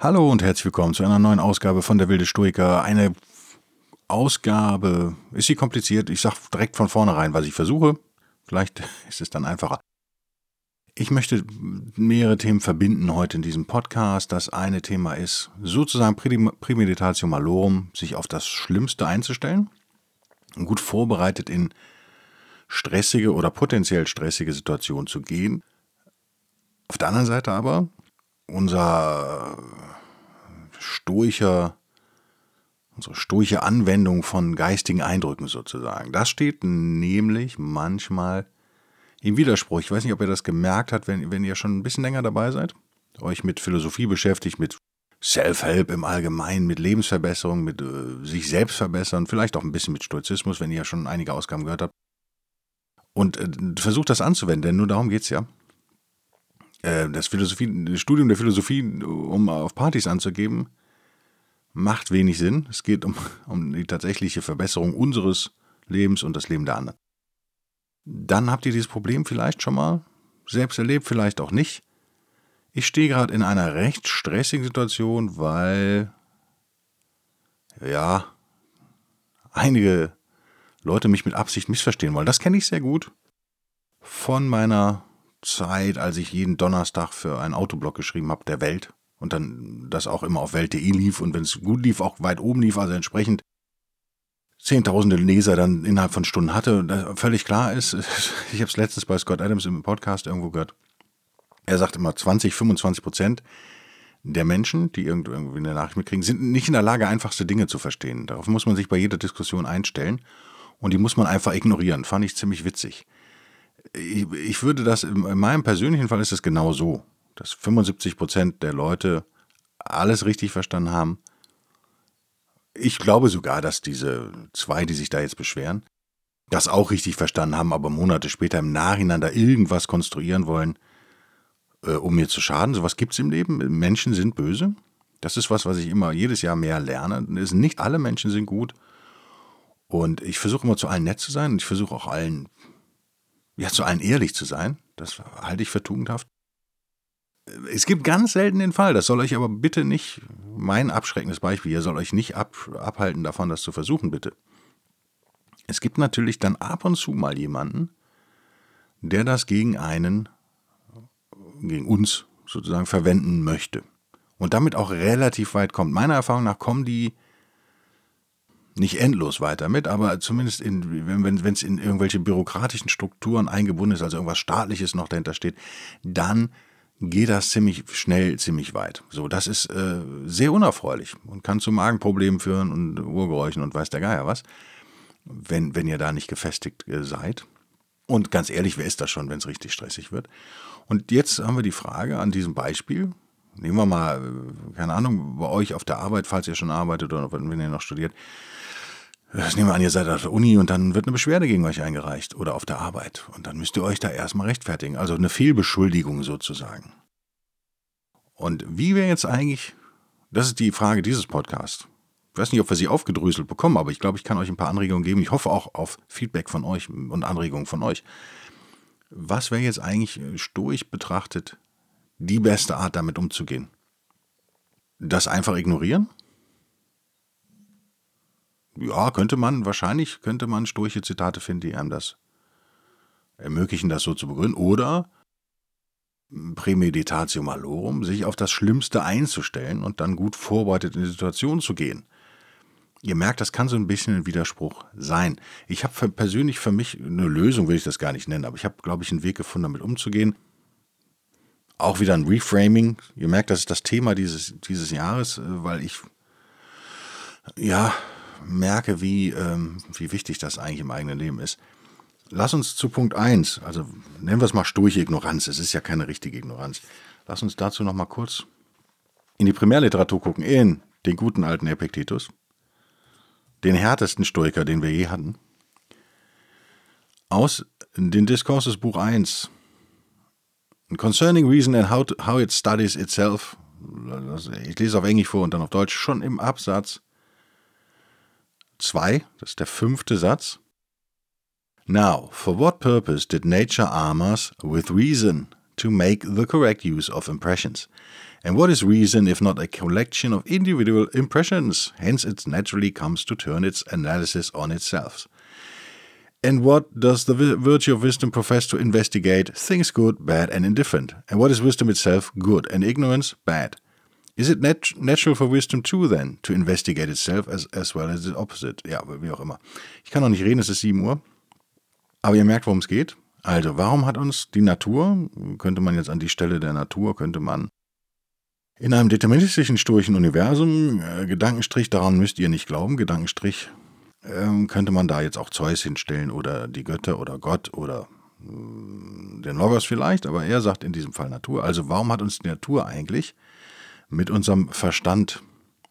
Hallo und herzlich willkommen zu einer neuen Ausgabe von Der Wilde Stoiker. Eine Ausgabe, ist sie kompliziert? Ich sage direkt von vornherein, was ich versuche. Vielleicht ist es dann einfacher. Ich möchte mehrere Themen verbinden heute in diesem Podcast. Das eine Thema ist sozusagen Prämeditatio Malorum, sich auf das Schlimmste einzustellen gut vorbereitet in stressige oder potenziell stressige Situationen zu gehen. Auf der anderen Seite aber unser stoischer, unsere stoische Anwendung von geistigen Eindrücken sozusagen. Das steht nämlich manchmal im Widerspruch. Ich weiß nicht, ob ihr das gemerkt habt, wenn, wenn ihr schon ein bisschen länger dabei seid, euch mit Philosophie beschäftigt, mit Self-Help im Allgemeinen, mit Lebensverbesserung, mit äh, sich selbst verbessern, vielleicht auch ein bisschen mit Stoizismus, wenn ihr schon einige Ausgaben gehört habt. Und äh, versucht das anzuwenden, denn nur darum geht es ja. Äh, das, Philosophie, Studium der Philosophie, um auf Partys anzugeben, macht wenig Sinn. Es geht um, um die tatsächliche Verbesserung unseres Lebens und das Leben der anderen. Dann habt ihr dieses Problem vielleicht schon mal selbst erlebt, vielleicht auch nicht. Ich stehe gerade in einer recht stressigen Situation, weil ja einige Leute mich mit Absicht missverstehen wollen. Das kenne ich sehr gut von meiner Zeit, als ich jeden Donnerstag für einen Autoblog geschrieben habe, der Welt. Und dann das auch immer auf Welt.de lief und wenn es gut lief, auch weit oben lief, also entsprechend zehntausende Leser dann innerhalb von Stunden hatte. Völlig klar ist, ich habe es letztens bei Scott Adams im Podcast irgendwo gehört. Er sagt immer 20, 25 Prozent der Menschen, die irgendwie eine Nachricht mitkriegen, sind nicht in der Lage, einfachste Dinge zu verstehen. Darauf muss man sich bei jeder Diskussion einstellen und die muss man einfach ignorieren. Fand ich ziemlich witzig ich, ich würde das, in meinem persönlichen Fall ist es genau so, dass 75 Prozent der Leute alles richtig verstanden haben. Ich glaube sogar, dass diese zwei, die sich da jetzt beschweren, das auch richtig verstanden haben, aber Monate später im Nachhinein da irgendwas konstruieren wollen, äh, um mir zu schaden. Sowas gibt es im Leben. Menschen sind böse. Das ist was, was ich immer jedes Jahr mehr lerne. Nicht alle Menschen sind gut. Und ich versuche immer zu allen nett zu sein und ich versuche auch allen ja, zu allen ehrlich zu sein, das halte ich für tugendhaft. Es gibt ganz selten den Fall, das soll euch aber bitte nicht, mein abschreckendes Beispiel hier soll euch nicht ab, abhalten davon, das zu versuchen, bitte. Es gibt natürlich dann ab und zu mal jemanden, der das gegen einen, gegen uns sozusagen verwenden möchte. Und damit auch relativ weit kommt. Meiner Erfahrung nach kommen die nicht endlos weiter mit, aber zumindest in, wenn es in irgendwelche bürokratischen Strukturen eingebunden ist, also irgendwas Staatliches noch dahinter steht, dann geht das ziemlich schnell, ziemlich weit. So, das ist äh, sehr unerfreulich und kann zu Magenproblemen führen und Urgeräuschen und weiß der Geier was, wenn, wenn ihr da nicht gefestigt äh, seid. Und ganz ehrlich, wer ist das schon, wenn es richtig stressig wird? Und jetzt haben wir die Frage an diesem Beispiel. Nehmen wir mal, äh, keine Ahnung, bei euch auf der Arbeit, falls ihr schon arbeitet oder wenn ihr noch studiert, das nehmen wir an, ihr seid auf der Uni und dann wird eine Beschwerde gegen euch eingereicht oder auf der Arbeit. Und dann müsst ihr euch da erstmal rechtfertigen. Also eine Fehlbeschuldigung sozusagen. Und wie wäre jetzt eigentlich, das ist die Frage dieses Podcasts. Ich weiß nicht, ob wir sie aufgedröselt bekommen, aber ich glaube, ich kann euch ein paar Anregungen geben. Ich hoffe auch auf Feedback von euch und Anregungen von euch. Was wäre jetzt eigentlich stoisch betrachtet die beste Art, damit umzugehen? Das einfach ignorieren? Ja, könnte man, wahrscheinlich könnte man stoische Zitate finden, die einem das ermöglichen, das so zu begründen. Oder Prämeditatio malorum, sich auf das Schlimmste einzustellen und dann gut vorbereitet in die Situation zu gehen. Ihr merkt, das kann so ein bisschen ein Widerspruch sein. Ich habe persönlich für mich eine Lösung, will ich das gar nicht nennen, aber ich habe, glaube ich, einen Weg gefunden, damit umzugehen. Auch wieder ein Reframing. Ihr merkt, das ist das Thema dieses, dieses Jahres, äh, weil ich, ja, merke, wie, ähm, wie wichtig das eigentlich im eigenen Leben ist. Lass uns zu Punkt 1, also nennen wir es mal sturche Ignoranz, es ist ja keine richtige Ignoranz. Lass uns dazu noch mal kurz in die Primärliteratur gucken, in den guten alten Epiktetus, den härtesten Stoiker, den wir je hatten. Aus den Discourses Buch 1, Concerning Reason and how, to, how it studies itself, ich lese auf Englisch vor und dann auf Deutsch, schon im Absatz 2, das ist der fünfte Satz. Now, for what purpose did nature arm us with reason to make the correct use of impressions? And what is reason if not a collection of individual impressions? Hence, it naturally comes to turn its analysis on itself. And what does the virtue of wisdom profess to investigate? Things good, bad, and indifferent. And what is wisdom itself? Good. And ignorance? Bad. Is it nat natural for wisdom too, then, to investigate itself as, as well as the opposite? Ja, wie auch immer. Ich kann noch nicht reden, es ist 7 Uhr. Aber ihr merkt, worum es geht. Also, warum hat uns die Natur, könnte man jetzt an die Stelle der Natur, könnte man in einem deterministischen, sturchen Universum, äh, Gedankenstrich, daran müsst ihr nicht glauben, Gedankenstrich, äh, könnte man da jetzt auch Zeus hinstellen oder die Götter oder Gott oder äh, den Logos vielleicht, aber er sagt in diesem Fall Natur. Also warum hat uns die Natur eigentlich mit unserem Verstand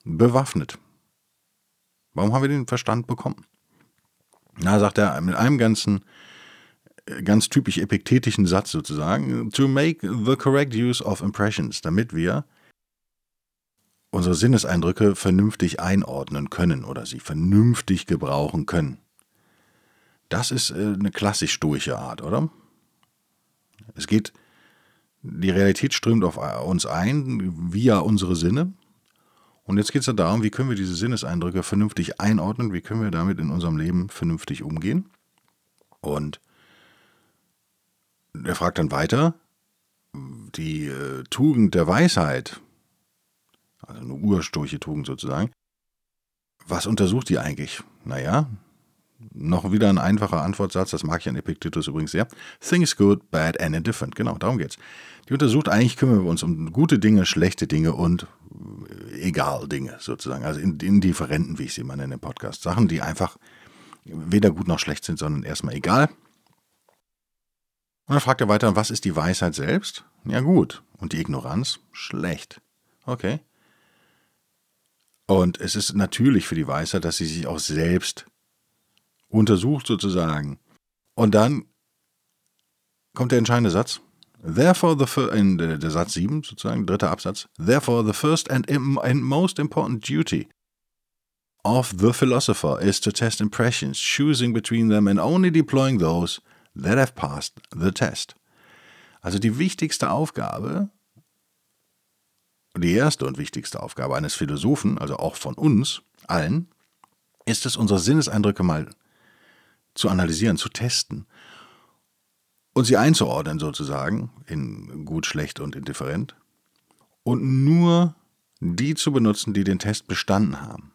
bewaffnet. Warum haben wir den Verstand bekommen? Na, sagt er mit einem ganzen, ganz typisch epiktetischen Satz sozusagen, to make the correct use of impressions, damit wir unsere Sinneseindrücke vernünftig einordnen können oder sie vernünftig gebrauchen können. Das ist äh, eine klassisch stoische Art, oder? Es geht die Realität strömt auf uns ein via unsere Sinne. Und jetzt geht es ja darum, wie können wir diese Sinneseindrücke vernünftig einordnen, wie können wir damit in unserem Leben vernünftig umgehen. Und er fragt dann weiter, die äh, Tugend der Weisheit, also eine ursturche Tugend sozusagen, was untersucht die eigentlich? Naja, noch wieder ein einfacher Antwortsatz, das mag ich an Epictetus übrigens sehr. Things good, bad and indifferent. Genau, darum geht's. Die untersucht, eigentlich kümmern wir uns um gute Dinge, schlechte Dinge und äh, egal Dinge sozusagen. Also indifferenten, wie ich sie mal nenne im Podcast. Sachen, die einfach weder gut noch schlecht sind, sondern erstmal egal. Und dann fragt er weiter, was ist die Weisheit selbst? Ja gut. Und die Ignoranz? Schlecht. Okay. Und es ist natürlich für die Weisheit, dass sie sich auch selbst untersucht sozusagen. Und dann kommt der entscheidende Satz. Therefore the in der, Satz 7 sozusagen, dritter Absatz. Therefore the first and, and most important duty of the philosopher is to test impressions, choosing between them and only deploying those that have passed the test. Also die wichtigste Aufgabe, die erste und wichtigste Aufgabe eines Philosophen, also auch von uns allen, ist es, unsere Sinneseindrücke mal zu analysieren, zu testen und sie einzuordnen sozusagen in gut, schlecht und indifferent und nur die zu benutzen, die den Test bestanden haben.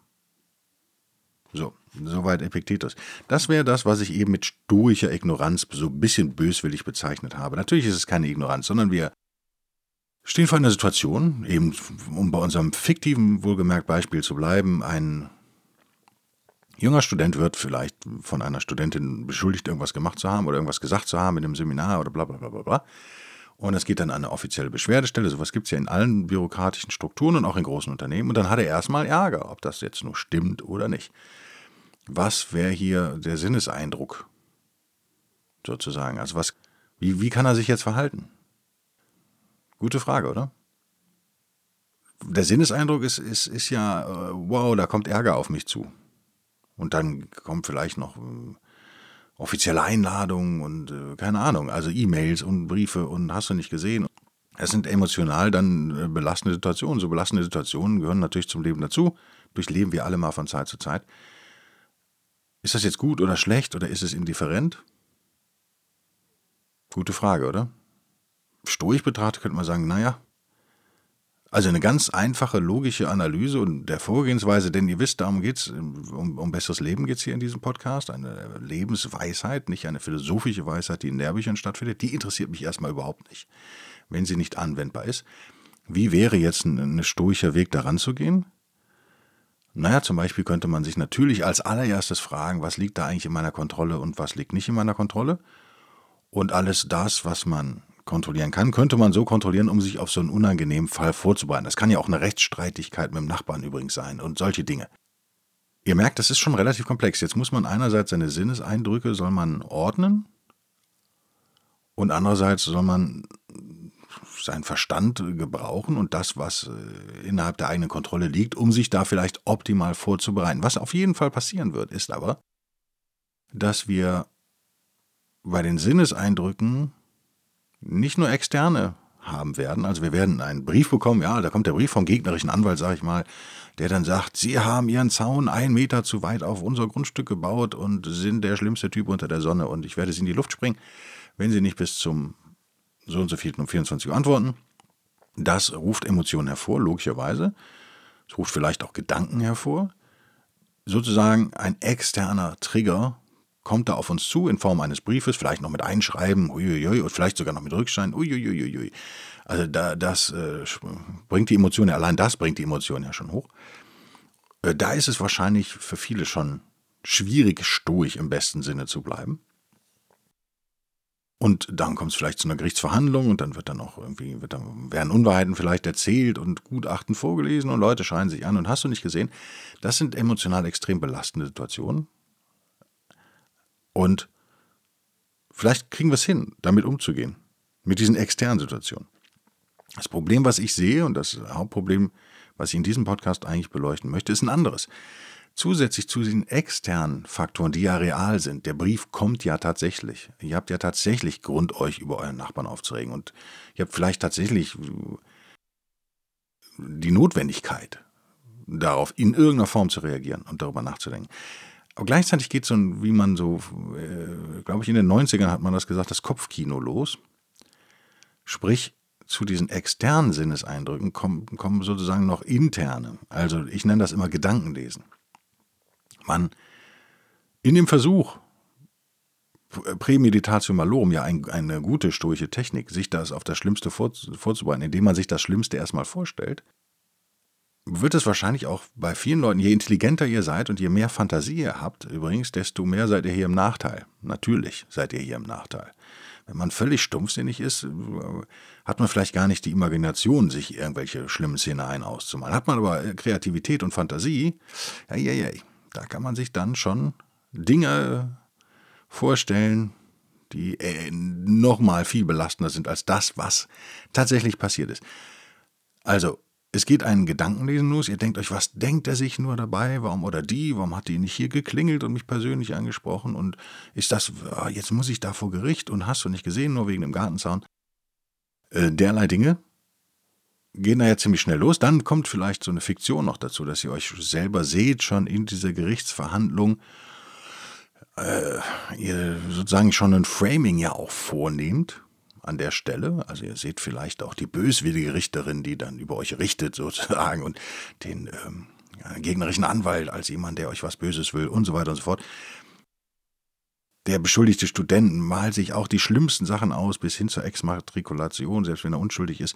So, soweit Epiktetus. Das wäre das, was ich eben mit stoischer Ignoranz so ein bisschen böswillig bezeichnet habe. Natürlich ist es keine Ignoranz, sondern wir stehen vor einer Situation, eben um bei unserem fiktiven, wohlgemerkt Beispiel zu bleiben, ein junger Student wird vielleicht von einer Studentin beschuldigt, irgendwas gemacht zu haben oder irgendwas gesagt zu haben in einem Seminar oder bla bla bla bla bla. Und es geht dann an eine offizielle Beschwerdestelle. Sowas gibt es ja in allen bürokratischen Strukturen und auch in großen Unternehmen. Und dann hat er erstmal Ärger, ob das jetzt nur stimmt oder nicht. Was wäre hier der Sinneseindruck sozusagen? Also was, wie, wie kann er sich jetzt verhalten? Gute Frage, oder? Der Sinneseindruck ist, ist, ist ja, äh, wow, da kommt Ärger auf mich zu. Und dann kommt vielleicht noch äh, offizielle Einladungen und äh, keine Ahnung, also E-Mails und Briefe und hast du nicht gesehen. Es sind emotional dann äh, belastende Situationen. So belastende Situationen gehören natürlich zum Leben dazu. Durchleben wir alle mal von Zeit zu Zeit. Ist das jetzt gut oder schlecht oder ist es indifferent? Gute Frage, oder? Stoisch betrachtet könnte man sagen, naja, also eine ganz einfache logische Analyse und der Vorgehensweise, denn ihr wisst, darum geht es, um, um besseres Leben geht es hier in diesem Podcast, eine Lebensweisheit, nicht eine philosophische Weisheit, die in Lehrbüchern stattfindet, die interessiert mich erstmal überhaupt nicht, wenn sie nicht anwendbar ist. Wie wäre jetzt ein, ein stoischer Weg daran zu gehen? Naja, zum Beispiel könnte man sich natürlich als allererstes fragen, was liegt da eigentlich in meiner Kontrolle und was liegt nicht in meiner Kontrolle. Und alles das, was man kontrollieren kann, könnte man so kontrollieren, um sich auf so einen unangenehmen Fall vorzubereiten. Das kann ja auch eine Rechtsstreitigkeit mit dem Nachbarn übrigens sein und solche Dinge. Ihr merkt, das ist schon relativ komplex. Jetzt muss man einerseits seine Sinneseindrücke soll man ordnen und andererseits soll man seinen Verstand gebrauchen und das, was äh, innerhalb der eigenen Kontrolle liegt, um sich da vielleicht optimal vorzubereiten. Was auf jeden Fall passieren wird, ist aber, dass wir bei den Sinneseindrücken nicht nur externe haben werden. Also wir werden einen Brief bekommen, ja, da kommt der Brief vom gegnerischen Anwalt, sage ich mal, der dann sagt, Sie haben Ihren Zaun einen Meter zu weit auf unser Grundstück gebaut und sind der schlimmste Typ unter der Sonne und ich werde Sie in die Luft springen, wenn Sie nicht bis zum so und so viel um 24 Uhr antworten. Das ruft Emotionen hervor, logischerweise. Es ruft vielleicht auch Gedanken hervor. Sozusagen ein externer Trigger kommt da auf uns zu in Form eines Briefes, vielleicht noch mit Einschreiben, uiuiui, und vielleicht sogar noch mit Rückschein, uiuiuiui. Also da, das äh, bringt die Emotion, allein das bringt die Emotion ja schon hoch. Äh, da ist es wahrscheinlich für viele schon schwierig, stoisch im besten Sinne zu bleiben. Und dann kommt es vielleicht zu einer Gerichtsverhandlung und dann wird dann auch irgendwie, wird dann, werden Unwahrheiten vielleicht erzählt und Gutachten vorgelesen und Leute schreien sich an und hast du nicht gesehen? Das sind emotional extrem belastende Situationen. Und vielleicht kriegen wir es hin, damit umzugehen, mit diesen externen Situationen. Das Problem, was ich sehe und das Hauptproblem, was ich in diesem Podcast eigentlich beleuchten möchte, ist ein anderes. Zusätzlich zu diesen externen Faktoren, die ja real sind, der Brief kommt ja tatsächlich. Ihr habt ja tatsächlich Grund, euch über euren Nachbarn aufzuregen. Und ihr habt vielleicht tatsächlich die Notwendigkeit, darauf in irgendeiner Form zu reagieren und darüber nachzudenken. Aber gleichzeitig geht so, wie man so, äh, glaube ich, in den 90ern hat man das gesagt, das Kopfkino los. Sprich, zu diesen externen Sinneseindrücken kommen, kommen sozusagen noch interne. Also ich nenne das immer Gedankenlesen man in dem Versuch, Prämeditatio malorum, ja ein, eine gute stoische Technik, sich das auf das Schlimmste vor, vorzubereiten, indem man sich das Schlimmste erstmal vorstellt, wird es wahrscheinlich auch bei vielen Leuten, je intelligenter ihr seid und je mehr Fantasie ihr habt, übrigens, desto mehr seid ihr hier im Nachteil. Natürlich seid ihr hier im Nachteil. Wenn man völlig stumpfsinnig ist, hat man vielleicht gar nicht die Imagination, sich irgendwelche schlimmen Szenarien auszumalen. Hat man aber Kreativität und Fantasie, ja, ja, ja, da kann man sich dann schon Dinge vorstellen, die äh, nochmal viel belastender sind als das, was tatsächlich passiert ist. Also, es geht einen Gedankenlesen los. Ihr denkt euch, was denkt er sich nur dabei? Warum oder die? Warum hat die nicht hier geklingelt und mich persönlich angesprochen? Und ist das, ah, jetzt muss ich da vor Gericht und hast du nicht gesehen, nur wegen dem Gartenzaun? Äh, derlei Dinge gehen da ja ziemlich schnell los. Dann kommt vielleicht so eine Fiktion noch dazu, dass ihr euch selber seht, schon in dieser Gerichtsverhandlung. Äh, ihr sozusagen schon ein Framing ja auch vornehmt an der Stelle. Also ihr seht vielleicht auch die böswillige Richterin, die dann über euch richtet sozusagen und den ähm, gegnerischen Anwalt als jemand, der euch was Böses will und so weiter und so fort. Der beschuldigte Student malt sich auch die schlimmsten Sachen aus, bis hin zur Exmatrikulation, selbst wenn er unschuldig ist.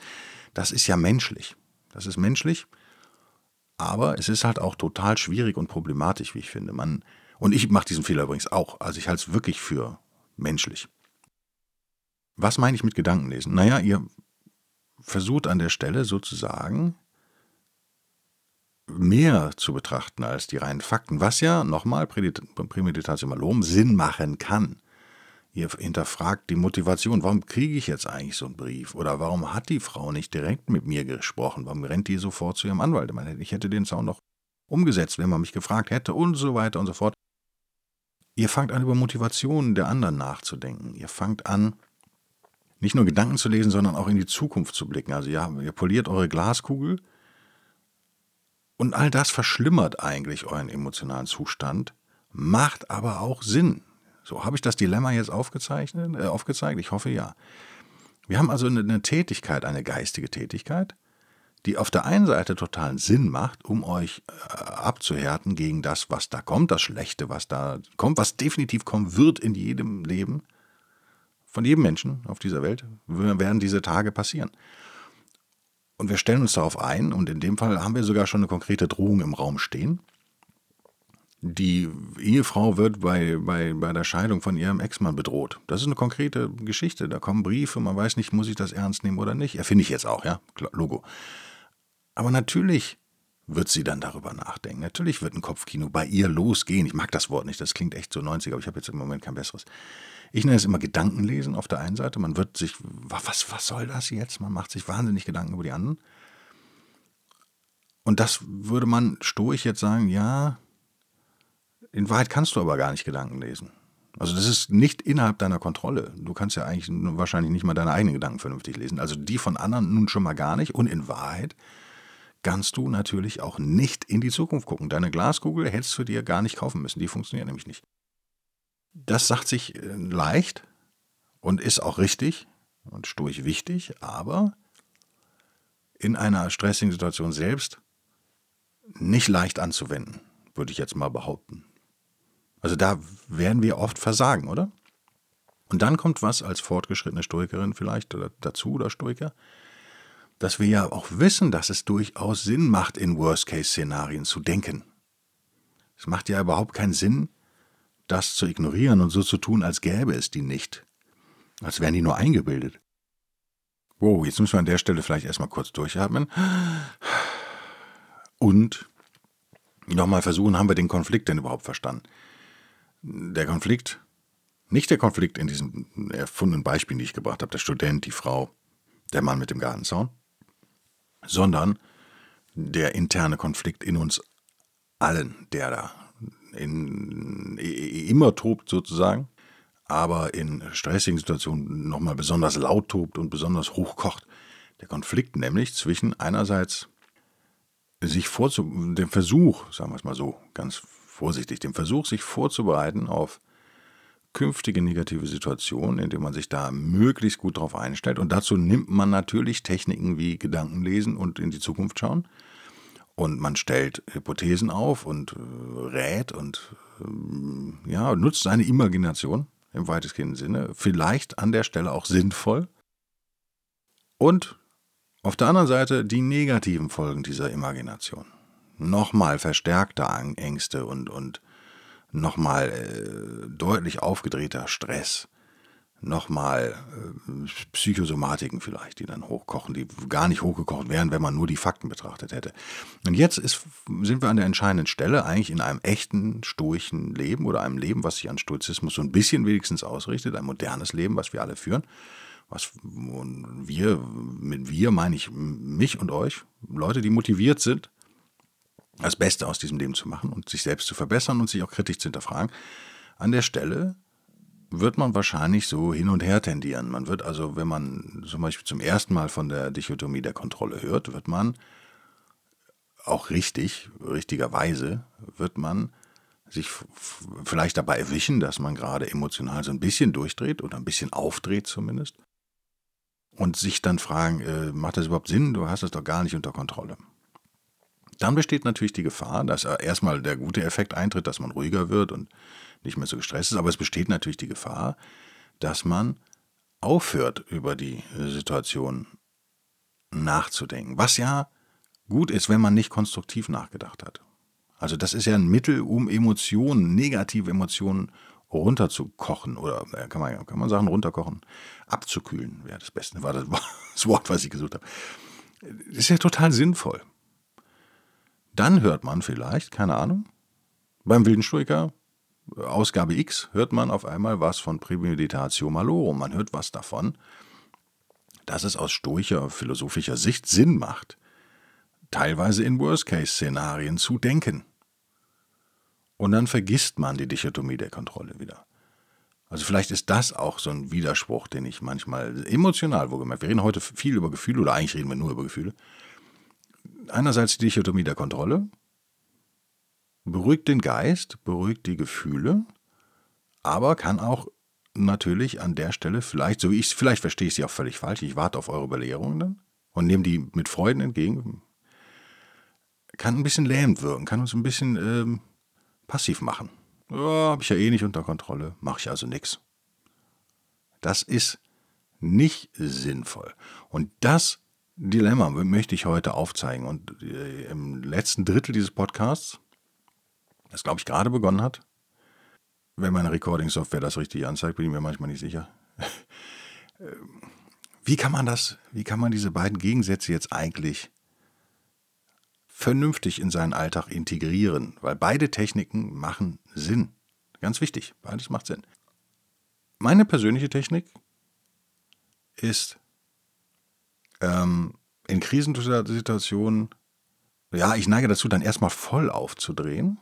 Das ist ja menschlich. Das ist menschlich, aber es ist halt auch total schwierig und problematisch, wie ich finde. Man, und ich mache diesen Fehler übrigens auch. Also ich halte es wirklich für menschlich. Was meine ich mit Gedankenlesen? Naja, ihr versucht an der Stelle sozusagen mehr zu betrachten als die reinen Fakten, was ja nochmal Prämeditation Malom Sinn machen kann. Ihr hinterfragt die Motivation. Warum kriege ich jetzt eigentlich so einen Brief? Oder warum hat die Frau nicht direkt mit mir gesprochen? Warum rennt die sofort zu ihrem Anwalt? Ich hätte den Zaun noch umgesetzt, wenn man mich gefragt hätte und so weiter und so fort. Ihr fangt an, über Motivationen der anderen nachzudenken. Ihr fangt an, nicht nur Gedanken zu lesen, sondern auch in die Zukunft zu blicken. Also ja, ihr poliert eure Glaskugel und all das verschlimmert eigentlich euren emotionalen Zustand, macht aber auch Sinn. So, habe ich das Dilemma jetzt aufgezeichnet, äh, aufgezeigt? Ich hoffe ja. Wir haben also eine, eine Tätigkeit, eine geistige Tätigkeit, die auf der einen Seite totalen Sinn macht, um euch äh, abzuhärten gegen das, was da kommt, das Schlechte, was da kommt, was definitiv kommen wird in jedem Leben, von jedem Menschen auf dieser Welt, werden diese Tage passieren. Und wir stellen uns darauf ein, und in dem Fall haben wir sogar schon eine konkrete Drohung im Raum stehen. Die Ehefrau wird bei, bei, bei der Scheidung von ihrem Ex-Mann bedroht. Das ist eine konkrete Geschichte. Da kommen Briefe, man weiß nicht, muss ich das ernst nehmen oder nicht. Erfinde ich jetzt auch, ja, Logo. Aber natürlich wird sie dann darüber nachdenken. Natürlich wird ein Kopfkino bei ihr losgehen. Ich mag das Wort nicht, das klingt echt so 90, aber ich habe jetzt im Moment kein besseres. Ich nenne es immer Gedankenlesen auf der einen Seite. Man wird sich, was, was soll das jetzt? Man macht sich wahnsinnig Gedanken über die anderen. Und das würde man stoisch jetzt sagen, ja, in Wahrheit kannst du aber gar nicht Gedanken lesen. Also das ist nicht innerhalb deiner Kontrolle. Du kannst ja eigentlich wahrscheinlich nicht mal deine eigenen Gedanken vernünftig lesen. Also die von anderen nun schon mal gar nicht. Und in Wahrheit kannst du natürlich auch nicht in die Zukunft gucken. Deine Glaskugel hättest du dir gar nicht kaufen müssen. Die funktioniert nämlich nicht. Das sagt sich äh, leicht und ist auch richtig und sturch wichtig, aber in einer stressigen Situation selbst nicht leicht anzuwenden, würde ich jetzt mal behaupten. Also da werden wir oft versagen, oder? Und dann kommt was als fortgeschrittene Stoikerin vielleicht oder dazu oder Stoiker dass wir ja auch wissen, dass es durchaus Sinn macht, in Worst-Case-Szenarien zu denken. Es macht ja überhaupt keinen Sinn, das zu ignorieren und so zu tun, als gäbe es die nicht. Als wären die nur eingebildet. Wow, jetzt müssen wir an der Stelle vielleicht erstmal kurz durchatmen. Und nochmal versuchen, haben wir den Konflikt denn überhaupt verstanden? Der Konflikt, nicht der Konflikt in diesen erfundenen Beispielen, die ich gebracht habe, der Student, die Frau, der Mann mit dem Gartenzaun, sondern der interne Konflikt in uns allen, der da in, immer tobt sozusagen, aber in stressigen Situationen nochmal besonders laut tobt und besonders hochkocht. Der Konflikt nämlich zwischen einerseits sich vorzu dem Versuch, sagen wir es mal so, ganz vorsichtig, dem Versuch, sich vorzubereiten auf künftige negative Situationen, indem man sich da möglichst gut drauf einstellt. Und dazu nimmt man natürlich Techniken wie Gedankenlesen und in die Zukunft schauen. Und man stellt Hypothesen auf und äh, rät und äh, ja, nutzt seine Imagination im weitestgehenden Sinne. Vielleicht an der Stelle auch sinnvoll. Und auf der anderen Seite die negativen Folgen dieser Imagination. Nochmal verstärkte Ängste und, und nochmal äh, deutlich aufgedrehter Stress, nochmal äh, Psychosomatiken vielleicht, die dann hochkochen, die gar nicht hochgekocht wären, wenn man nur die Fakten betrachtet hätte. Und jetzt ist, sind wir an der entscheidenden Stelle, eigentlich in einem echten stoischen Leben oder einem Leben, was sich an Stoizismus so ein bisschen wenigstens ausrichtet, ein modernes Leben, was wir alle führen. Was wir, mit wir meine ich mich und euch, Leute, die motiviert sind, das Beste aus diesem Leben zu machen und sich selbst zu verbessern und sich auch kritisch zu hinterfragen. An der Stelle wird man wahrscheinlich so hin und her tendieren. Man wird also, wenn man zum Beispiel zum ersten Mal von der Dichotomie der Kontrolle hört, wird man auch richtig, richtigerweise, wird man sich vielleicht dabei erwischen, dass man gerade emotional so ein bisschen durchdreht oder ein bisschen aufdreht zumindest. Und sich dann fragen, äh, macht das überhaupt Sinn? Du hast es doch gar nicht unter Kontrolle. Dann besteht natürlich die Gefahr, dass erstmal der gute Effekt eintritt, dass man ruhiger wird und nicht mehr so gestresst ist, aber es besteht natürlich die Gefahr, dass man aufhört, über die Situation nachzudenken. Was ja gut ist, wenn man nicht konstruktiv nachgedacht hat. Also das ist ja ein Mittel, um Emotionen, negative Emotionen runterzukochen oder äh, kann man, kann man sagen, runterkochen, abzukühlen wäre das Beste, war das, das Wort, was ich gesucht habe. Das ist ja total sinnvoll. Dann hört man vielleicht, keine Ahnung, beim wilden Stoiker, Ausgabe X, hört man auf einmal was von Premeditatio Malorum. Man hört was davon, dass es aus stoischer, philosophischer Sicht Sinn macht, teilweise in Worst-Case-Szenarien zu denken. Und dann vergisst man die Dichotomie der Kontrolle wieder. Also vielleicht ist das auch so ein Widerspruch, den ich manchmal emotional, wo gemerkt, wir reden heute viel über Gefühle oder eigentlich reden wir nur über Gefühle, einerseits die Dichotomie der Kontrolle, beruhigt den Geist, beruhigt die Gefühle, aber kann auch natürlich an der Stelle vielleicht, so wie ich es, vielleicht verstehe ich sie auch völlig falsch, ich warte auf eure Belehrungen dann und nehme die mit Freuden entgegen, kann ein bisschen lähmend wirken, kann uns ein bisschen ähm, passiv machen. Ja, habe ich ja eh nicht unter Kontrolle, mache ich also nichts. Das ist nicht sinnvoll. Und das Dilemma möchte ich heute aufzeigen. Und äh, im letzten Drittel dieses Podcasts, das glaube ich gerade begonnen hat, wenn meine Recording-Software das richtig anzeigt, bin ich mir manchmal nicht sicher. Wie kann man das, wie kann man diese beiden Gegensätze jetzt eigentlich vernünftig in seinen Alltag integrieren? Weil beide Techniken machen Sinn. Ganz wichtig, beides macht Sinn. Meine persönliche Technik ist ähm, in Krisensituationen, ja, ich neige dazu, dann erstmal voll aufzudrehen.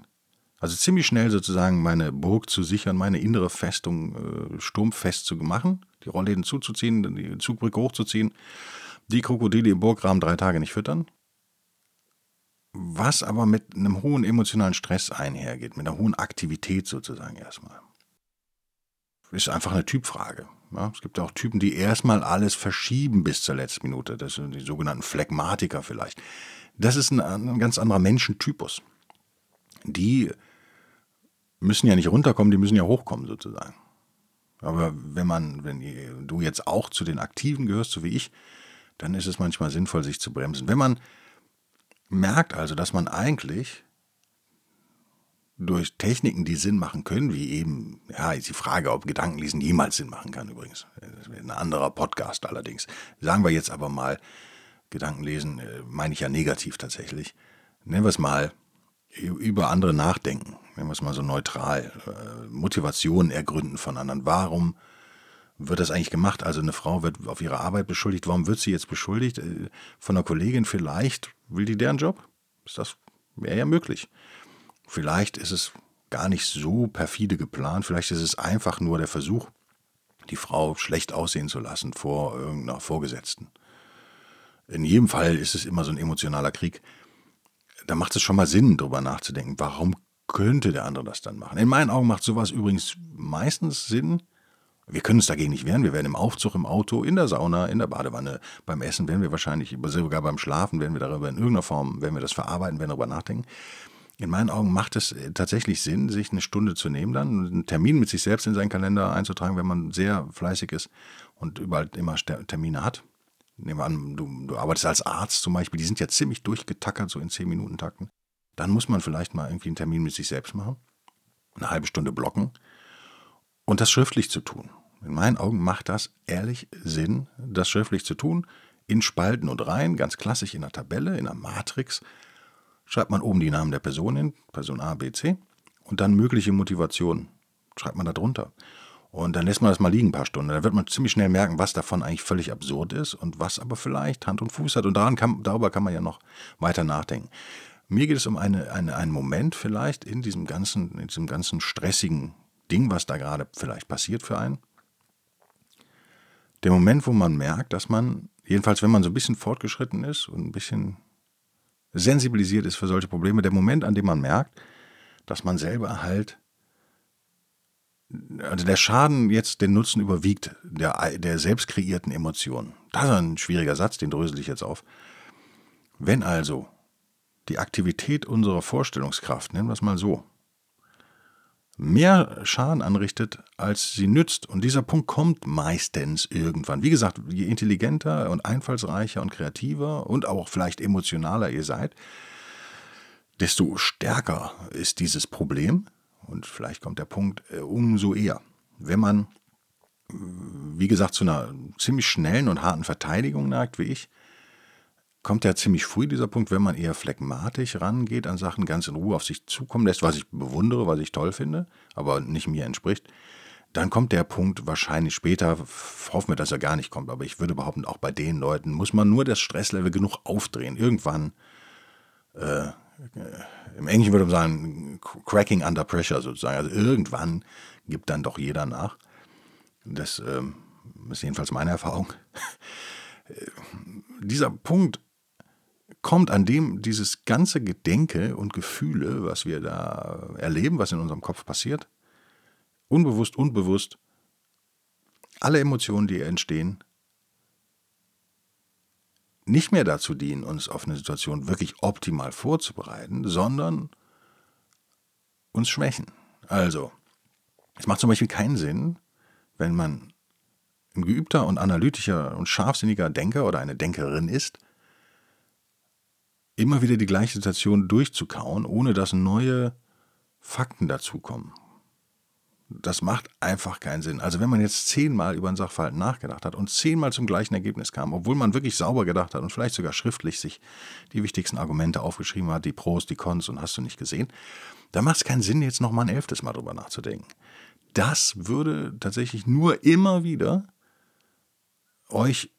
Also ziemlich schnell sozusagen meine Burg zu sichern, meine innere Festung äh, sturmfest zu machen, die Rollläden zuzuziehen, die Zugbrücke hochzuziehen, die Krokodile im Burgrahmen drei Tage nicht füttern. Was aber mit einem hohen emotionalen Stress einhergeht, mit einer hohen Aktivität sozusagen erstmal. Ist einfach eine Typfrage. Ja, es gibt auch Typen, die erstmal alles verschieben bis zur letzten Minute. Das sind die sogenannten Phlegmatiker vielleicht. Das ist ein, ein ganz anderer Menschentypus. Die müssen ja nicht runterkommen, die müssen ja hochkommen sozusagen. Aber wenn man, wenn du jetzt auch zu den Aktiven gehörst, so wie ich, dann ist es manchmal sinnvoll, sich zu bremsen. Wenn man merkt also, dass man eigentlich durch Techniken, die Sinn machen können, wie eben, ja, ist die Frage, ob Gedankenlesen jemals Sinn machen kann übrigens. Das wäre ein anderer Podcast allerdings. Sagen wir jetzt aber mal, Gedankenlesen äh, meine ich ja negativ tatsächlich. Nennen wir es mal über andere nachdenken. Nennen wir es mal so neutral. Äh, Motivation ergründen von anderen. Warum wird das eigentlich gemacht? Also eine Frau wird auf ihre Arbeit beschuldigt. Warum wird sie jetzt beschuldigt? Äh, von einer Kollegin vielleicht? Will die deren Job? Ist das wäre ja möglich. Vielleicht ist es gar nicht so perfide geplant, vielleicht ist es einfach nur der Versuch, die Frau schlecht aussehen zu lassen vor irgendeiner Vorgesetzten. In jedem Fall ist es immer so ein emotionaler Krieg. Da macht es schon mal Sinn, darüber nachzudenken, warum könnte der andere das dann machen. In meinen Augen macht sowas übrigens meistens Sinn. Wir können uns dagegen nicht wehren. Wir werden im Aufzug, im Auto, in der Sauna, in der Badewanne, beim Essen werden wir wahrscheinlich, sogar beim Schlafen werden wir darüber in irgendeiner Form, werden wir das verarbeiten, werden darüber nachdenken in meinen Augen macht es äh, tatsächlich Sinn, sich eine Stunde zu nehmen, dann einen Termin mit sich selbst in seinen Kalender einzutragen, wenn man sehr fleißig ist und überall immer Termine hat. Nehmen wir an, du, du arbeitest als Arzt zum Beispiel, die sind ja ziemlich durchgetackert, so in 10-Minuten-Takten. Dann muss man vielleicht mal irgendwie einen Termin mit sich selbst machen, eine halbe Stunde blocken und das schriftlich zu tun. In meinen Augen macht das ehrlich Sinn, das schriftlich zu tun, in Spalten und Reihen, ganz klassisch in einer Tabelle, in einer Matrix, schreibt man oben die Namen der Person hin, Person A, B, C, und dann mögliche Motivationen schreibt man da drunter. Und dann lässt man das mal liegen ein paar Stunden. Da wird man ziemlich schnell merken, was davon eigentlich völlig absurd ist und was aber vielleicht Hand und Fuß hat. Und daran kann, darüber kann man ja noch weiter nachdenken. Mir geht es um eine, eine, einen Moment vielleicht in diesem, ganzen, in diesem ganzen stressigen Ding, was da gerade vielleicht passiert für einen. Der Moment, wo man merkt, dass man, jedenfalls wenn man so ein bisschen fortgeschritten ist und ein bisschen sensibilisiert ist für solche Probleme, der Moment, an dem man merkt, dass man selber halt, also der Schaden jetzt den Nutzen überwiegt, der, der selbst kreierten Emotionen. Das ist ein schwieriger Satz, den drösel ich jetzt auf. Wenn also die Aktivität unserer Vorstellungskraft, nennen wir es mal so, mehr Schaden anrichtet, als sie nützt. Und dieser Punkt kommt meistens irgendwann. Wie gesagt, je intelligenter und einfallsreicher und kreativer und auch vielleicht emotionaler ihr seid, desto stärker ist dieses Problem. Und vielleicht kommt der Punkt äh, umso eher. Wenn man, wie gesagt, zu einer ziemlich schnellen und harten Verteidigung neigt, wie ich, kommt ja ziemlich früh dieser Punkt, wenn man eher phlegmatisch rangeht an Sachen, ganz in Ruhe auf sich zukommen lässt, was ich bewundere, was ich toll finde, aber nicht mir entspricht. Dann kommt der Punkt wahrscheinlich später, hoffen wir, dass er gar nicht kommt, aber ich würde behaupten, auch bei den Leuten muss man nur das Stresslevel genug aufdrehen. Irgendwann, äh, im Englischen würde man sagen, cracking under pressure sozusagen. Also irgendwann gibt dann doch jeder nach. Das äh, ist jedenfalls meine Erfahrung. Dieser Punkt kommt, an dem dieses ganze Gedenke und Gefühle, was wir da erleben, was in unserem Kopf passiert, unbewusst, unbewusst, alle Emotionen, die entstehen, nicht mehr dazu dienen, uns auf eine Situation wirklich optimal vorzubereiten, sondern uns schwächen. Also, es macht zum Beispiel keinen Sinn, wenn man ein geübter und analytischer und scharfsinniger Denker oder eine Denkerin ist, immer wieder die gleiche Situation durchzukauen, ohne dass neue Fakten dazukommen. Das macht einfach keinen Sinn. Also wenn man jetzt zehnmal über einen Sachverhalt nachgedacht hat und zehnmal zum gleichen Ergebnis kam, obwohl man wirklich sauber gedacht hat und vielleicht sogar schriftlich sich die wichtigsten Argumente aufgeschrieben hat, die Pros, die Cons und hast du nicht gesehen, da macht es keinen Sinn, jetzt nochmal ein elftes Mal drüber nachzudenken. Das würde tatsächlich nur immer wieder euch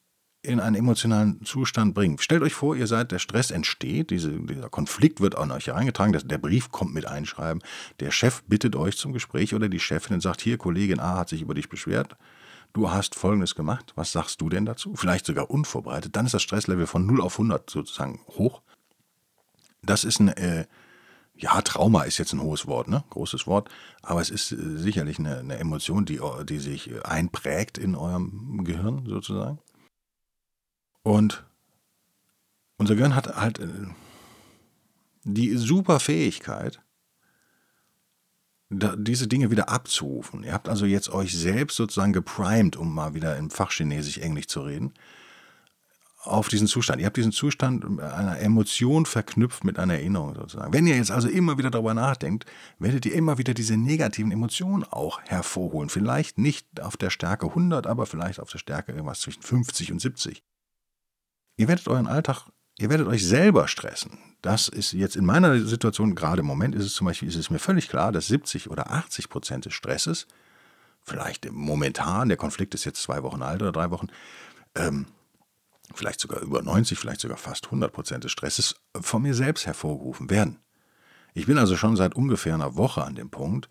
in einen emotionalen Zustand bringen. Stellt euch vor, ihr seid, der Stress entsteht, diese, dieser Konflikt wird an euch hereingetragen, der Brief kommt mit einschreiben, der Chef bittet euch zum Gespräch oder die Chefin sagt, hier, Kollegin A hat sich über dich beschwert, du hast Folgendes gemacht, was sagst du denn dazu? Vielleicht sogar unvorbereitet, dann ist das Stresslevel von 0 auf 100 sozusagen hoch. Das ist ein, äh, ja, Trauma ist jetzt ein hohes Wort, ne? großes Wort, aber es ist äh, sicherlich eine, eine Emotion, die, die sich einprägt in eurem Gehirn sozusagen. Und unser Gehirn hat halt äh, die super Fähigkeit, diese Dinge wieder abzurufen. Ihr habt also jetzt euch selbst sozusagen geprimed, um mal wieder im Fachchinesisch Englisch zu reden, auf diesen Zustand. Ihr habt diesen Zustand einer Emotion verknüpft mit einer Erinnerung sozusagen. Wenn ihr jetzt also immer wieder darüber nachdenkt, werdet ihr immer wieder diese negativen Emotionen auch hervorholen. Vielleicht nicht auf der Stärke 100, aber vielleicht auf der Stärke irgendwas zwischen 50 und 70. Ihr werdet euren Alltag, ihr werdet euch selber stressen. Das ist jetzt in meiner Situation, gerade im Moment ist es zum Beispiel, ist es mir völlig klar, dass 70 oder 80 Prozent des Stresses, vielleicht momentan, der Konflikt ist jetzt zwei Wochen alt oder drei Wochen, ähm, vielleicht sogar über 90, vielleicht sogar fast 100 Prozent des Stresses von mir selbst hervorgerufen werden. Ich bin also schon seit ungefähr einer Woche an dem Punkt,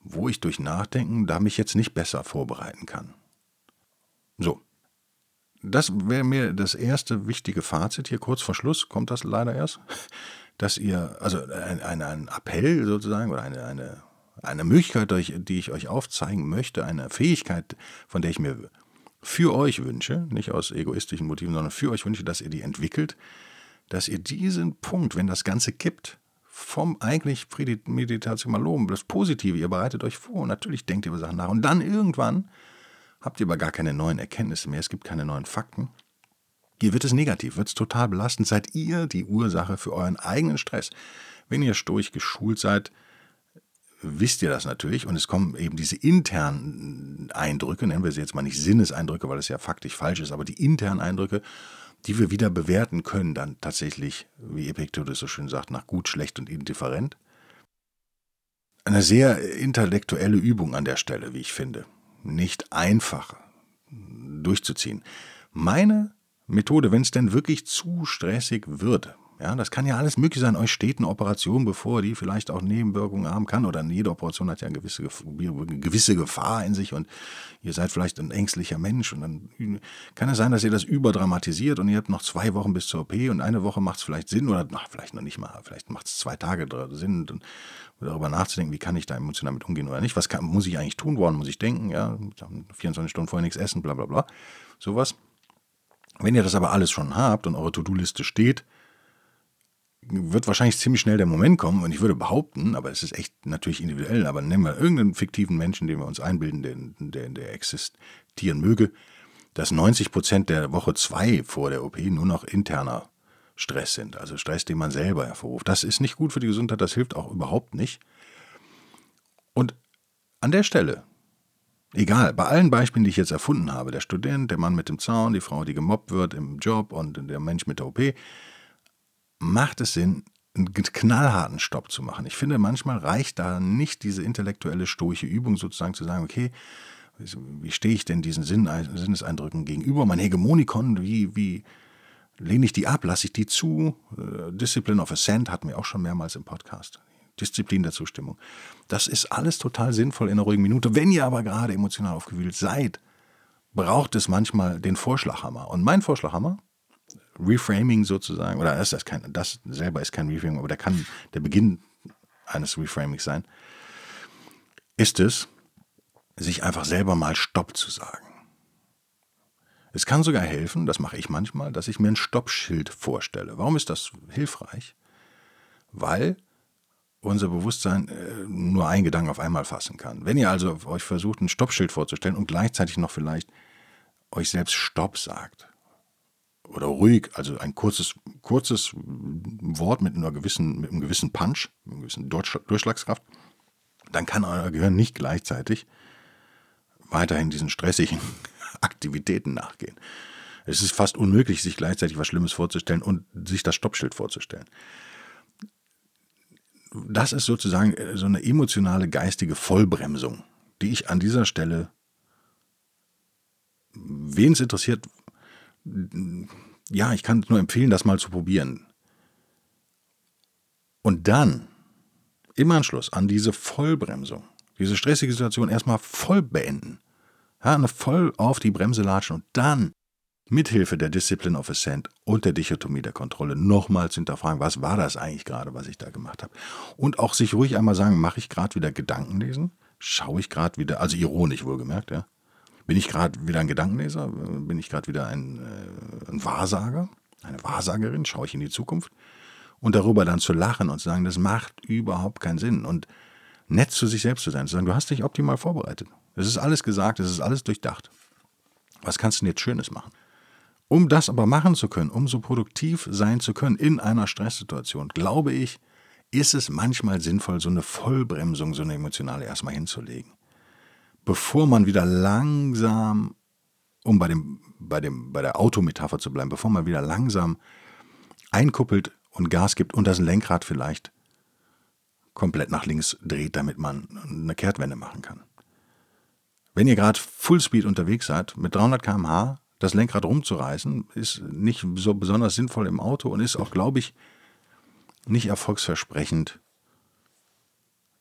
wo ich durch Nachdenken da mich jetzt nicht besser vorbereiten kann. So, das wäre mir das erste wichtige Fazit hier. Kurz vor Schluss, kommt das leider erst, dass ihr, also ein, ein, ein Appell sozusagen oder eine, eine, eine Möglichkeit, die ich euch aufzeigen möchte, eine Fähigkeit, von der ich mir für euch wünsche, nicht aus egoistischen Motiven, sondern für euch wünsche, dass ihr die entwickelt, dass ihr diesen Punkt, wenn das Ganze kippt, vom eigentlich Meditation mal loben, das Positive, ihr bereitet euch vor, natürlich denkt ihr über Sachen nach. Und dann irgendwann habt ihr aber gar keine neuen Erkenntnisse mehr, es gibt keine neuen Fakten. Hier wird es negativ, wird es total belastend, seid ihr die Ursache für euren eigenen Stress. Wenn ihr stoisch geschult seid, wisst ihr das natürlich und es kommen eben diese internen Eindrücke, nennen wir sie jetzt mal nicht Sinneseindrücke, weil es ja faktisch falsch ist, aber die internen Eindrücke, die wir wieder bewerten können, dann tatsächlich, wie Epictetus so schön sagt, nach gut, schlecht und indifferent. Eine sehr intellektuelle Übung an der Stelle, wie ich finde nicht einfach durchzuziehen. Meine Methode, wenn es denn wirklich zu stressig wird, ja, das kann ja alles möglich sein. Euch steht eine Operation bevor, die vielleicht auch Nebenwirkungen haben kann. Oder jede Operation hat ja eine gewisse, gewisse Gefahr in sich und ihr seid vielleicht ein ängstlicher Mensch. Und dann kann es sein, dass ihr das überdramatisiert und ihr habt noch zwei Wochen bis zur OP und eine Woche macht es vielleicht Sinn oder ach, vielleicht noch nicht mal, vielleicht macht es zwei Tage Sinn, und, darüber nachzudenken, wie kann ich da emotional mit umgehen oder nicht. Was kann, muss ich eigentlich tun? Woran muss ich denken? Ja, 24 Stunden vorher nichts essen, bla bla bla. Sowas. Wenn ihr das aber alles schon habt und eure To-Do-Liste steht, wird wahrscheinlich ziemlich schnell der Moment kommen und ich würde behaupten, aber es ist echt natürlich individuell, aber nehmen wir irgendeinen fiktiven Menschen, den wir uns einbilden, der, der, der existieren möge, dass 90 Prozent der Woche zwei vor der OP nur noch interner Stress sind, also Stress, den man selber hervorruft. Das ist nicht gut für die Gesundheit, das hilft auch überhaupt nicht. Und an der Stelle, egal, bei allen Beispielen, die ich jetzt erfunden habe, der Student, der Mann mit dem Zaun, die Frau, die gemobbt wird im Job und der Mensch mit der OP, macht es Sinn, einen knallharten Stopp zu machen. Ich finde, manchmal reicht da nicht diese intellektuelle stoische Übung sozusagen zu sagen, okay, wie stehe ich denn diesen Sinn, Sinneseindrücken gegenüber? Mein Hegemonikon, wie, wie lehne ich die ab, lasse ich die zu? Äh, Discipline of Assent hatten wir auch schon mehrmals im Podcast. Disziplin der Zustimmung. Das ist alles total sinnvoll in einer ruhigen Minute. Wenn ihr aber gerade emotional aufgewühlt seid, braucht es manchmal den Vorschlaghammer. Und mein Vorschlaghammer Reframing sozusagen, oder das, das, kein, das selber ist kein Reframing, aber der kann der Beginn eines Reframings sein, ist es, sich einfach selber mal Stopp zu sagen. Es kann sogar helfen, das mache ich manchmal, dass ich mir ein Stoppschild vorstelle. Warum ist das hilfreich? Weil unser Bewusstsein äh, nur einen Gedanken auf einmal fassen kann. Wenn ihr also euch versucht, ein Stoppschild vorzustellen und gleichzeitig noch vielleicht euch selbst Stopp sagt, oder ruhig, also ein kurzes, kurzes Wort mit einer gewissen, mit einem gewissen Punch, mit einer gewissen Durchschlagskraft, dann kann euer Gehirn nicht gleichzeitig weiterhin diesen stressigen Aktivitäten nachgehen. Es ist fast unmöglich, sich gleichzeitig was Schlimmes vorzustellen und sich das Stoppschild vorzustellen. Das ist sozusagen äh, so eine emotionale, geistige Vollbremsung, die ich an dieser Stelle, wen es interessiert, ja, ich kann nur empfehlen, das mal zu probieren. Und dann, im Anschluss an diese Vollbremsung, diese stressige Situation erstmal voll beenden. Ja, voll auf die Bremse latschen und dann mithilfe der Discipline of Ascent und der Dichotomie der Kontrolle nochmals hinterfragen, was war das eigentlich gerade, was ich da gemacht habe. Und auch sich ruhig einmal sagen, mache ich gerade wieder Gedankenlesen? Schaue ich gerade wieder, also ironisch wohlgemerkt, ja. Bin ich gerade wieder ein Gedankenleser? Bin ich gerade wieder ein, äh, ein Wahrsager? Eine Wahrsagerin? Schaue ich in die Zukunft? Und darüber dann zu lachen und zu sagen, das macht überhaupt keinen Sinn. Und nett zu sich selbst zu sein, zu sagen, du hast dich optimal vorbereitet. Es ist alles gesagt, es ist alles durchdacht. Was kannst du denn jetzt Schönes machen? Um das aber machen zu können, um so produktiv sein zu können in einer Stresssituation, glaube ich, ist es manchmal sinnvoll, so eine Vollbremsung, so eine emotionale erstmal hinzulegen. Bevor man wieder langsam, um bei, dem, bei, dem, bei der Autometapher zu bleiben, bevor man wieder langsam einkuppelt und Gas gibt und das Lenkrad vielleicht komplett nach links dreht, damit man eine Kehrtwende machen kann. Wenn ihr gerade Fullspeed unterwegs seid, mit 300 km/h, das Lenkrad rumzureißen, ist nicht so besonders sinnvoll im Auto und ist auch, glaube ich, nicht erfolgsversprechend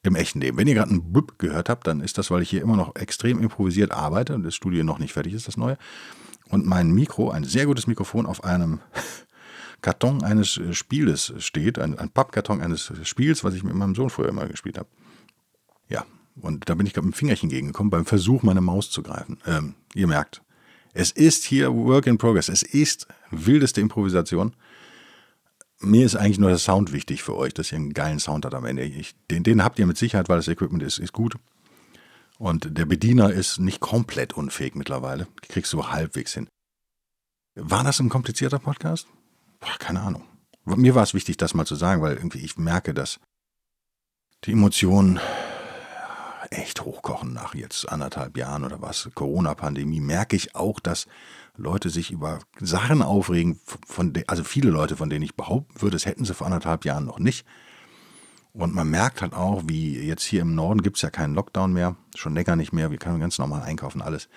im echten Leben. Wenn ihr gerade einen Bub gehört habt, dann ist das, weil ich hier immer noch extrem improvisiert arbeite und das Studio noch nicht fertig ist, das neue. Und mein Mikro, ein sehr gutes Mikrofon, auf einem Karton eines Spieles steht, ein, ein Pappkarton eines Spiels, was ich mit meinem Sohn früher immer gespielt habe. Ja, und da bin ich gerade mit dem Fingerchen gegengekommen beim Versuch, meine Maus zu greifen. Ähm, ihr merkt, es ist hier Work in Progress. Es ist wildeste Improvisation. Mir ist eigentlich nur der Sound wichtig für euch, dass ihr einen geilen Sound habt am Ende. Ich, den, den habt ihr mit Sicherheit, weil das Equipment ist, ist gut. Und der Bediener ist nicht komplett unfähig mittlerweile. Die kriegst du halbwegs hin. War das ein komplizierter Podcast? Boah, keine Ahnung. Mir war es wichtig, das mal zu sagen, weil irgendwie ich merke, dass die Emotionen echt hochkochen nach jetzt anderthalb Jahren oder was, Corona-Pandemie, merke ich auch, dass Leute sich über Sachen aufregen, von de, also viele Leute, von denen ich behaupten würde, es hätten sie vor anderthalb Jahren noch nicht. Und man merkt halt auch, wie jetzt hier im Norden gibt es ja keinen Lockdown mehr, schon länger nicht mehr, wir können ganz normal einkaufen, alles.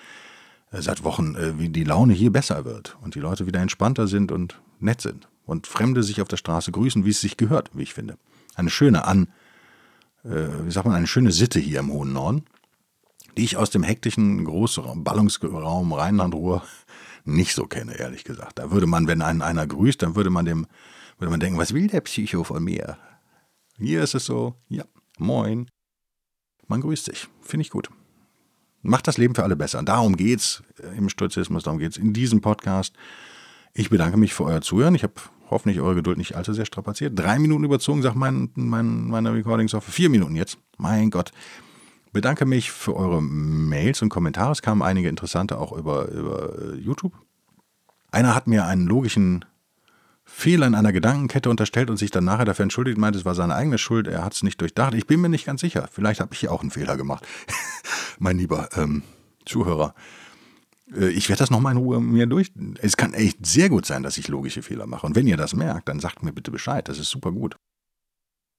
Äh, seit Wochen, äh, wie die Laune hier besser wird und die Leute wieder entspannter sind und nett sind. Und Fremde sich auf der Straße grüßen, wie es sich gehört, wie ich finde. Eine schöne An- äh, wie sagt man, eine schöne Sitte hier im hohen Norden, die ich aus dem hektischen Großraum, Ballungsraum Rheinland-Ruhr nicht so kenne, ehrlich gesagt. Da würde man, wenn einen einer grüßt, dann würde man dem, würde man denken, was will der Psycho von mir? Hier ist es so, ja, moin. Man grüßt sich. Finde ich gut. Macht das Leben für alle besser. Darum geht's im Stoizismus, darum geht's in diesem Podcast. Ich bedanke mich für euer Zuhören. Ich habe hoffentlich eure Geduld nicht allzu sehr strapaziert. Drei Minuten überzogen, sagt mein, mein, meine Recording-Software. Vier Minuten jetzt. Mein Gott. Bedanke mich für eure Mails und Kommentare. Es kamen einige interessante auch über, über äh, YouTube. Einer hat mir einen logischen Fehler in einer Gedankenkette unterstellt und sich dann nachher dafür entschuldigt, meint, es war seine eigene Schuld, er hat es nicht durchdacht. Ich bin mir nicht ganz sicher. Vielleicht habe ich hier auch einen Fehler gemacht. mein lieber ähm, Zuhörer. Äh, ich werde das nochmal in Ruhe mir durch. Es kann echt sehr gut sein, dass ich logische Fehler mache. Und wenn ihr das merkt, dann sagt mir bitte Bescheid. Das ist super gut.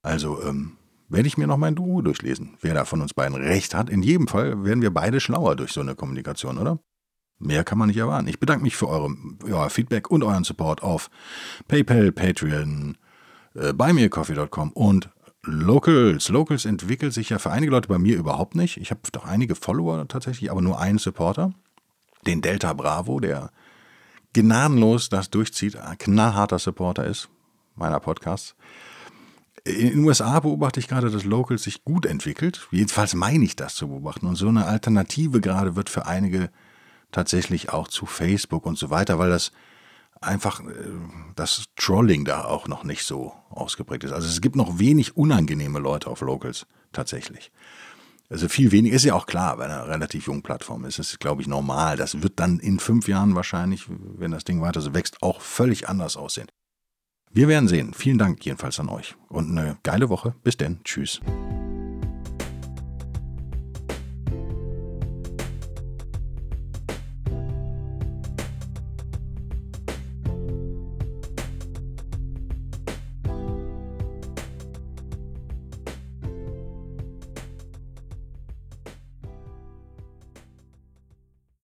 Also, ähm, werde ich mir nochmal in Ruhe durchlesen, wer da von uns beiden recht hat. In jedem Fall werden wir beide schlauer durch so eine Kommunikation, oder? Mehr kann man nicht erwarten. Ich bedanke mich für eure, euer Feedback und euren Support auf PayPal, Patreon, äh, buymeacoffee.com und Locals. Locals entwickelt sich ja für einige Leute bei mir überhaupt nicht. Ich habe doch einige Follower tatsächlich, aber nur einen Supporter den Delta Bravo, der gnadenlos das durchzieht, ein knallharter Supporter ist, meiner Podcasts. In den USA beobachte ich gerade, dass Locals sich gut entwickelt. Jedenfalls meine ich das zu beobachten. Und so eine Alternative gerade wird für einige tatsächlich auch zu Facebook und so weiter, weil das einfach äh, das Trolling da auch noch nicht so ausgeprägt ist. Also es gibt noch wenig unangenehme Leute auf Locals tatsächlich. Also viel weniger ist ja auch klar bei einer relativ jungen Plattform. Ist es, glaube ich, normal. Das wird dann in fünf Jahren wahrscheinlich, wenn das Ding weiter so wächst, auch völlig anders aussehen. Wir werden sehen. Vielen Dank jedenfalls an euch und eine geile Woche. Bis denn. Tschüss.